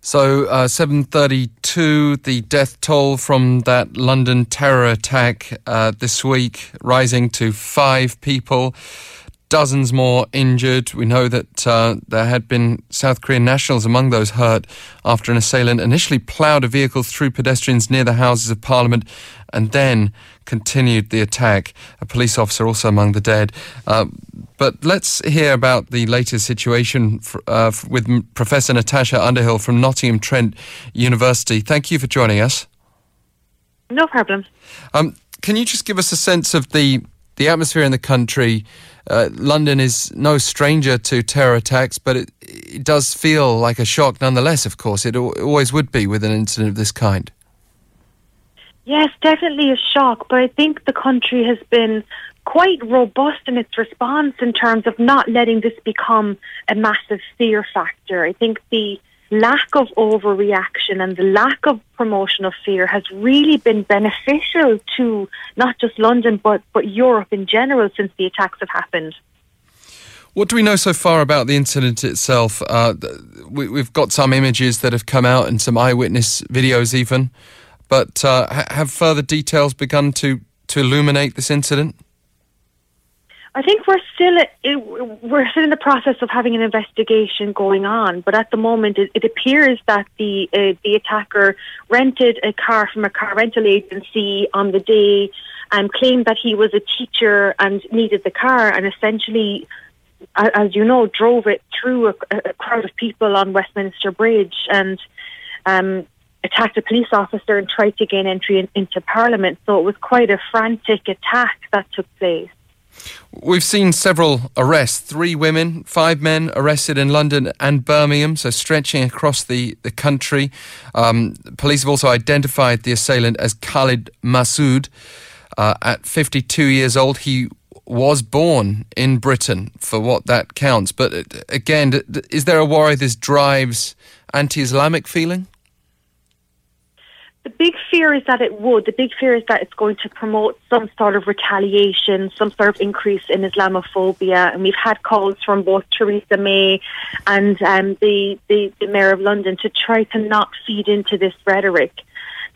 So, uh, 732, the death toll from that London terror attack uh, this week rising to five people, dozens more injured. We know that uh, there had been South Korean nationals among those hurt after an assailant initially ploughed a vehicle through pedestrians near the Houses of Parliament and then continued the attack. A police officer also among the dead. Uh, but let's hear about the latest situation for, uh, with Professor Natasha Underhill from Nottingham Trent University. Thank you for joining us. No problem. Um, can you just give us a sense of the the atmosphere in the country? Uh, London is no stranger to terror attacks, but it, it does feel like a shock nonetheless. Of course, it always would be with an incident of this kind. Yes, definitely a shock, but I think the country has been quite robust in its response in terms of not letting this become a massive fear factor. I think the lack of overreaction and the lack of promotion of fear has really been beneficial to not just London but, but Europe in general since the attacks have happened. What do we know so far about the incident itself? Uh, we, have got some images that have come out and some eyewitness videos, even. But uh, have further details begun to, to illuminate this incident? I think we're still we're still in the process of having an investigation going on, but at the moment it, it appears that the uh, the attacker rented a car from a car rental agency on the day and claimed that he was a teacher and needed the car, and essentially, as you know, drove it through a, a crowd of people on Westminster Bridge and. Um, attacked a police officer and tried to gain entry in, into Parliament. So it was quite a frantic attack that took place. We've seen several arrests three women, five men arrested in London and Birmingham, so stretching across the, the country. Um, police have also identified the assailant as Khalid Masood. Uh, at 52 years old, he was born in Britain, for what that counts. But uh, again, is there a worry this drives anti Islamic feeling? The big fear is that it would. The big fear is that it's going to promote some sort of retaliation, some sort of increase in Islamophobia. And we've had calls from both Theresa May and um, the, the, the Mayor of London to try to not feed into this rhetoric.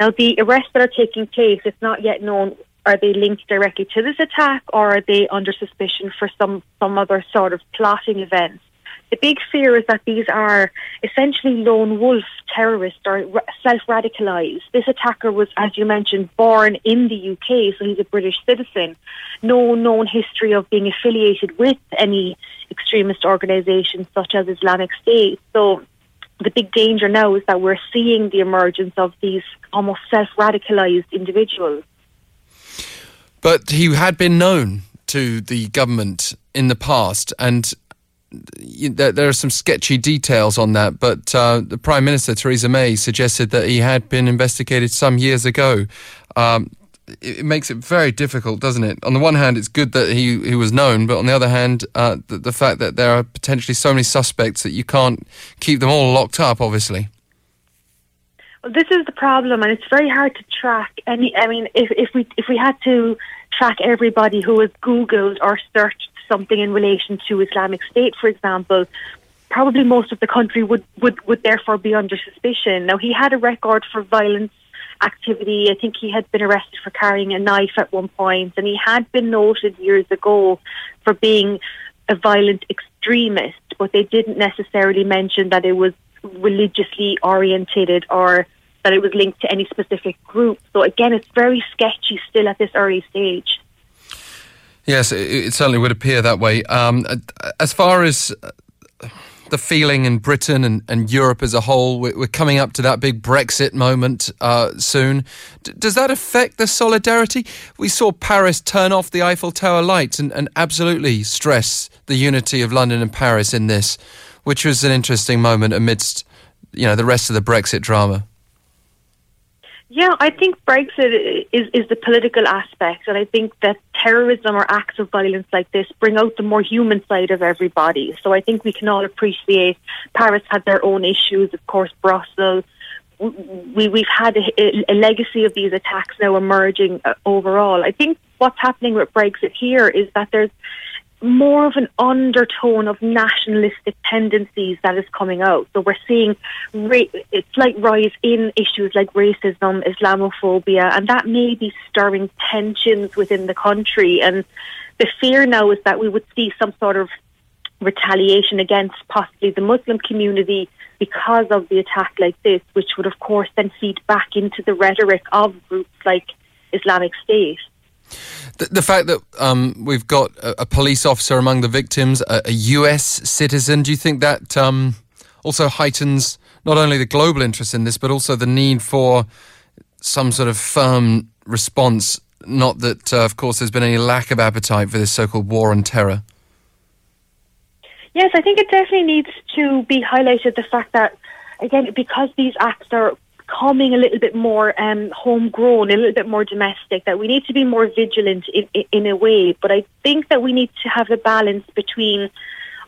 Now, the arrests that are taking place, it's not yet known are they linked directly to this attack or are they under suspicion for some, some other sort of plotting events? The big fear is that these are essentially lone wolf terrorists or self radicalised. This attacker was, as you mentioned, born in the UK, so he's a British citizen. No known history of being affiliated with any extremist organisation such as Islamic State. So the big danger now is that we're seeing the emergence of these almost self radicalised individuals. But he had been known to the government in the past, and there, are some sketchy details on that, but uh, the Prime Minister, Theresa May, suggested that he had been investigated some years ago. Um, it, it, makes it very difficult, doesn't it? On the one hand, it's good that he, he was known, but on the other hand, uh, the, the fact that there are potentially so many suspects that you can't keep them all locked up, obviously. Well, this is the problem, and it's very hard to track any. I mean, if, if we if we had to track everybody who was Googled or searched something in relation to Islamic State, for example, probably most of the country would, would, would therefore be under suspicion. Now, he had a record for violence activity. I think he had been arrested for carrying a knife at one point, and he had been noted years ago for being a violent extremist, but they didn't necessarily mention that it was religiously orientated or that it was linked to any specific group. So again, it's very sketchy still at this early stage. Yes, it, certainly would appear that way. Um, as far as the feeling in Britain and, and Europe as a whole, we're, we're, coming up to that big Brexit moment uh, soon. D- does that affect the solidarity? We saw Paris turn off the Eiffel Tower lights and, and absolutely stress the unity of London and Paris in this, which was an interesting moment amidst you know the rest of the Brexit drama. Yeah, I think Brexit is, is the political aspect, and I think that terrorism or acts of violence like this bring out the more human side of everybody. So I think we can all appreciate Paris had their own issues, of course, Brussels. We, we've had a, a legacy of these attacks now emerging uh, overall. I think what's happening with Brexit here is that there's more of an undertone of nationalistic tendencies that is coming out. So we're seeing ra- slight rise in issues like racism, Islamophobia, and that may be stirring tensions within the country. And the fear now is that we would see some sort of retaliation against possibly the Muslim community because of the attack like this, which would, of course, then feed back into the rhetoric of groups like Islamic State. The, the fact that um, we've got a, a, police officer among the victims, a, a US citizen, do you think that um, also heightens not only the global interest in this, but also the need for some sort of firm response? Not that, uh, of course, there's been any lack of appetite for this so called war on terror. Yes, I think it definitely needs to be highlighted the fact that, again, because these acts are coming a little bit more um, homegrown, a little bit more domestic, that we need to be more vigilant in, in, in a way. But I think that we need to have a balance between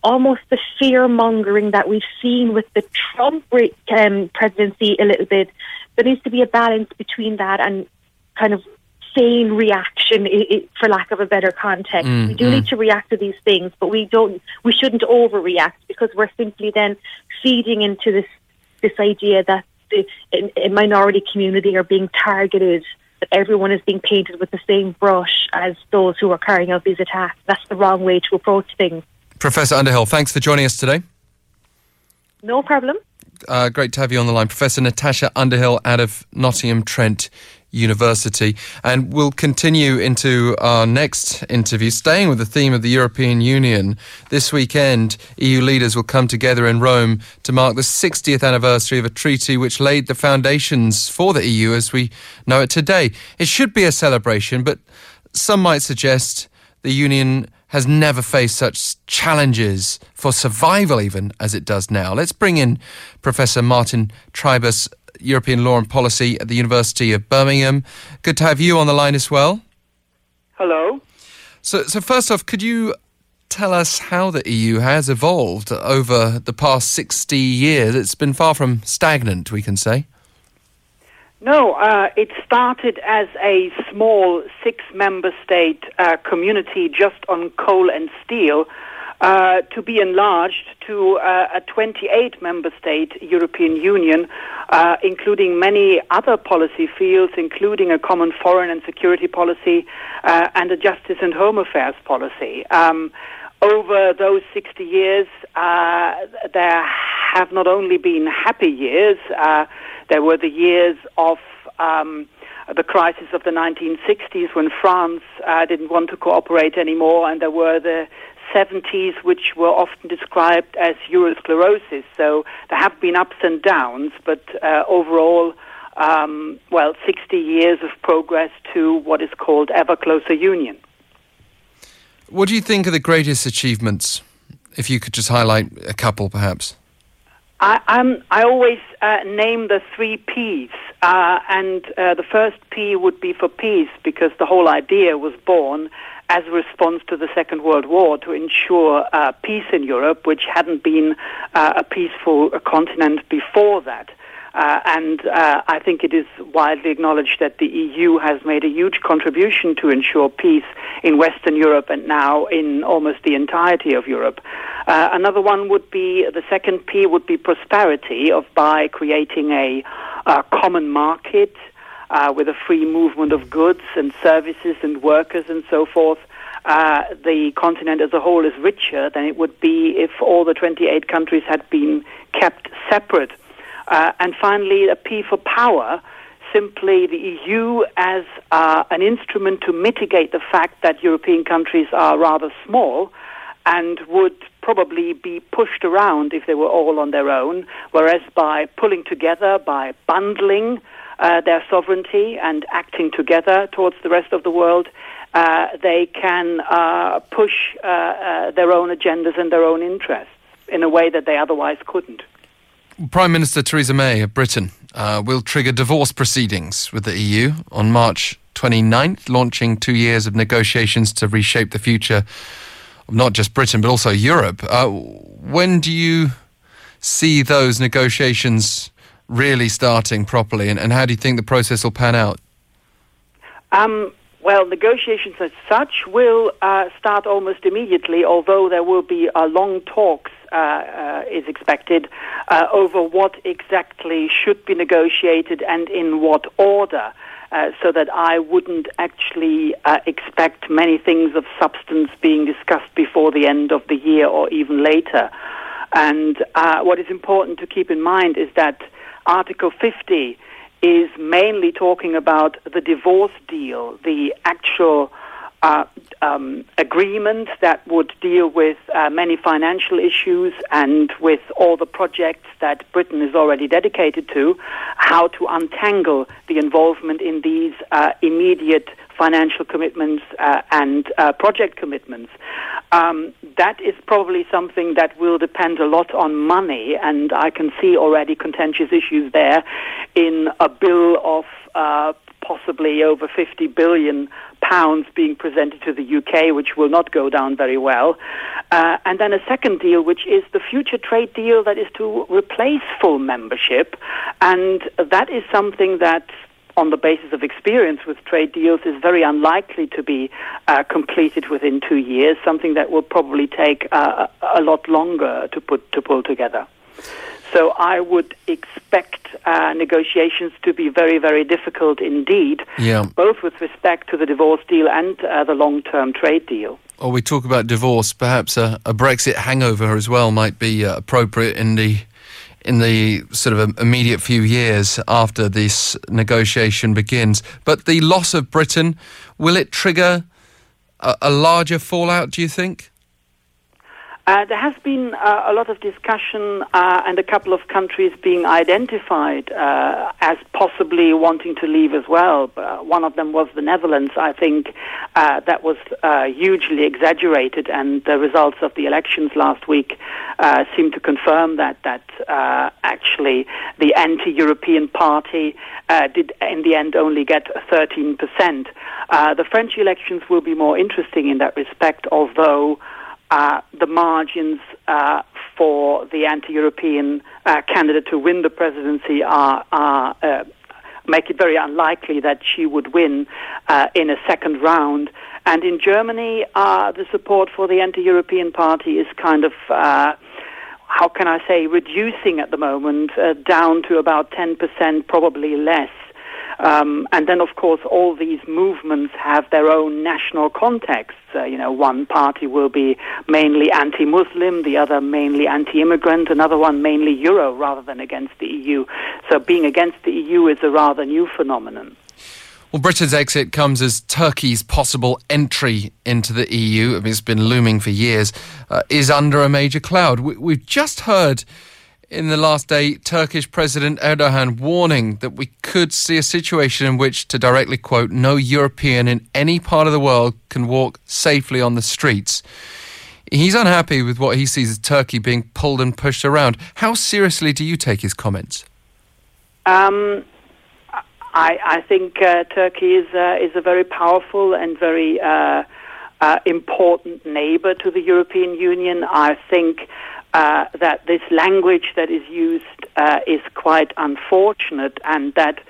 almost the fear mongering that we've seen with the Trump um, presidency a little bit. There needs to be a balance between that and kind of sane reaction, for lack of a better context. Mm, we do mm. need to react to these things, but we don't. We shouldn't overreact because we're simply then feeding into this this idea that the a minority community are being targeted. That everyone is being painted with the same brush as those who are carrying out these attacks. That's the wrong way to approach things. Professor Underhill, thanks for joining us today. No problem. Uh, great to have you on the line. Professor Natasha Underhill out of Nottingham Trent University. And we'll continue into our next interview, staying with the theme of the European Union. This weekend, EU leaders will come together in Rome to mark the 60th anniversary of a treaty which laid the foundations for the EU as we know it today. It should be a celebration, but some might suggest the Union has never faced such challenges for survival, even as it does now. Let's bring in Professor Martin Trybus European Law and Policy at the University of Birmingham. Good to have you on the line as well. Hello. So, so first off, could you tell us how the EU has evolved over the past 60 years? It's been far from stagnant, we can say. No, uh, it started as a small six member state uh, community just on coal and steel uh, to be enlarged to uh, a 28 member state European Union, uh, including many other policy fields, including a common foreign and security policy uh, and a justice and home affairs policy. Um, over those 60 years, uh, there have not only been happy years, there were the years of um, the crisis of the 1960s when France uh, didn't want to cooperate anymore, and there were the 70s, which were often described as Eurosclerosis. So there have been ups and downs, but uh, overall, um, well, 60 years of progress to what is called ever closer union. What do you think are the greatest achievements? If you could just highlight a couple, perhaps. I, um, I always uh, name the three P's, uh, and uh, the first P would be for peace because the whole idea was born as a response to the Second World War to ensure uh, peace in Europe, which hadn't been uh, a peaceful continent before that. Uh, and uh, I think it is widely acknowledged that the EU has made a huge contribution to ensure peace in Western Europe and now in almost the entirety of Europe. Uh, another one would be the second P would be prosperity of by creating a, a common market uh, with a free movement of goods and services and workers and so forth, uh, the continent as a whole is richer than it would be if all the 28 countries had been kept separate. Uh, and finally, a P for power, simply the EU as uh, an instrument to mitigate the fact that European countries are rather small and would probably be pushed around if they were all on their own, whereas by pulling together, by bundling, uh, their sovereignty and acting together towards the rest of the world, uh, they can uh, push uh, uh, their own agendas and their own interests in a way that they otherwise couldn't. Prime Minister Theresa May of Britain will trigger divorce proceedings with the EU on March 29th, launching two years of negotiations to reshape the future of not just Britain but also Europe. when do you see those negotiations really starting properly, and, and how do you think the process will pan out? Um, well, negotiations as such will uh, start almost immediately, although there will be a long talks uh, uh, is expected uh, over what exactly should be negotiated and in what order. Uh, so that I wouldn't actually uh, expect many things of substance being discussed before the end of the year or even later. And uh, what is important to keep in mind is that Article 50 is mainly talking about the divorce deal, the actual uh, um, agreement that would deal with uh, many financial issues and with all the projects that Britain is already dedicated to, how to untangle the involvement in these uh, immediate financial commitments uh, and uh, project commitments. Um, that is probably something that will depend a lot on money, and I can see already contentious issues there in a bill of uh, possibly over 50 billion pounds being presented to the UK, which will not go down very well. Uh, and then a second deal, which is the future trade deal that is to replace full membership. And that is something that on the basis of experience with trade deals is very unlikely to be uh, completed within two years, something that will probably take uh, a lot longer to put to pull together. So I would expect uh, negotiations to be very, very difficult indeed, yeah. both with respect to the divorce deal and uh, the long term trade deal. Or we talk about divorce, perhaps a, a Brexit hangover as well might be uh, appropriate in the in the sort of immediate few years after this negotiation begins. But the loss of Britain, will it trigger a, a larger fallout, do you think? Uh, there has been uh, a lot of discussion uh, and a couple of countries being identified uh, as possibly wanting to leave as well. Uh, one of them was the Netherlands. I think uh, that was hugely exaggerated, and the results of the elections last week seem to confirm that. That actually the anti-European party did, in the end, only get 13 percent. the French elections will be more interesting in that respect, although uh, the margins uh, for the anti-European uh, candidate to win the presidency are, are uh, make it very unlikely that she would win uh, in a second round. And in Germany, uh, the support for the anti-European party is kind of how can I say, reducing at the moment down to about 10%, probably less. Um, and then, of course, all these movements have their own national contexts. Uh, you know, one party will be mainly anti-Muslim, the other mainly anti-immigrant, another one mainly Euro rather than against the EU. So being against the EU is a rather new phenomenon. Well, Britain's exit comes as Turkey's possible entry into the EU, I mean, it's been looming for years, uh, is under a major cloud. We, have just heard in the last day, Turkish President Erdogan warning that we could see a situation in which, to directly quote, no European in any part of the world can walk safely on the streets. He's unhappy with what he sees as Turkey being pulled and pushed around. How seriously do you take his comments? Um, I, I, think uh, Turkey is uh, is a very powerful and very uh, uh important neighbor to the European Union. I think uh, that this language that is used uh, is quite unfortunate, and that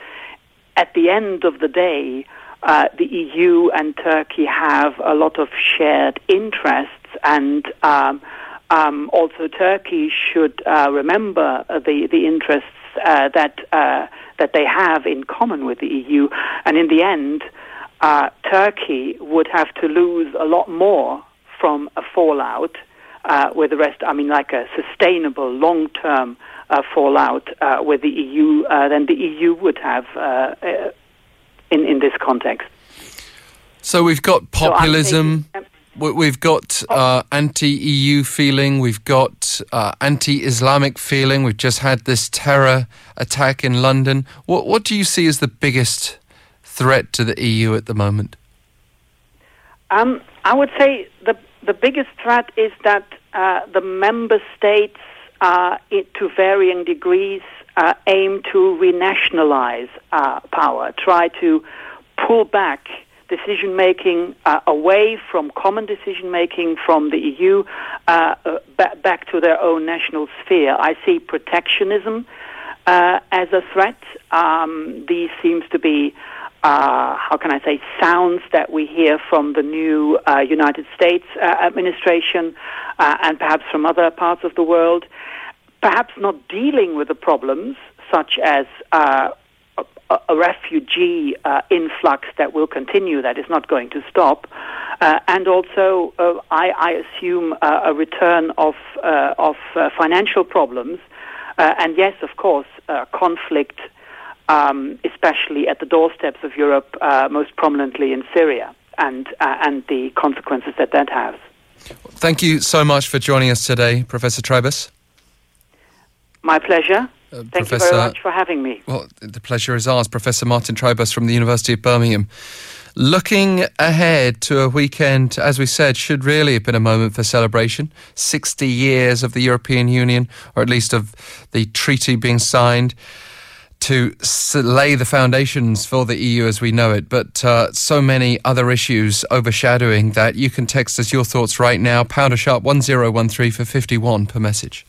at the end of the day, uh, the EU and Turkey have a lot of shared interests, and um, um, also Turkey should uh, remember the the interests uh, that that they have in common with the EU, and in the end. Turkey would have to lose a lot more from a fallout uh, with the rest, I mean, like a sustainable, long term uh, fallout uh, with the EU uh, than the EU would have uh, uh, in, in this context. So we've got populism. So We've got uh, anti-EU feeling. We've got uh, anti-Islamic feeling. We've just had this terror attack in London. What, what do you see as the biggest threat to the EU at the moment? Um, I would say the the biggest threat is that uh, the member states, uh, it, to varying degrees, uh, aim to renationalize uh, power, try to pull back decision making uh, away from common decision making from the EU uh, ba- back to their own national sphere. I see protectionism as a threat. Um, these seems to be uh, how can I say, sounds that we hear from the new uh, United States uh, administration uh, and perhaps from other parts of the world, perhaps not dealing with the problems such as uh, a, a, refugee uh, influx that will continue, that is not going to stop, and also, I, I, assume, a return of, of financial problems. and yes, of course, conflict um, especially at the doorsteps of Europe, uh, most prominently in Syria, and uh, and the consequences that that has. Thank you so much for joining us today, Professor Trybus. My pleasure. Uh, Thank Professor, you very much for having me. Well, the pleasure is ours, Professor Martin Trybus from the University of Birmingham. Looking ahead to a weekend, as we said, should really have been a moment for celebration. 60 years of the European Union, or at least of the treaty being signed to lay the foundations for the EU as we know it, but uh, so many other issues overshadowing that you can text us your thoughts right now, pounder sharp 1013 for 51 per message.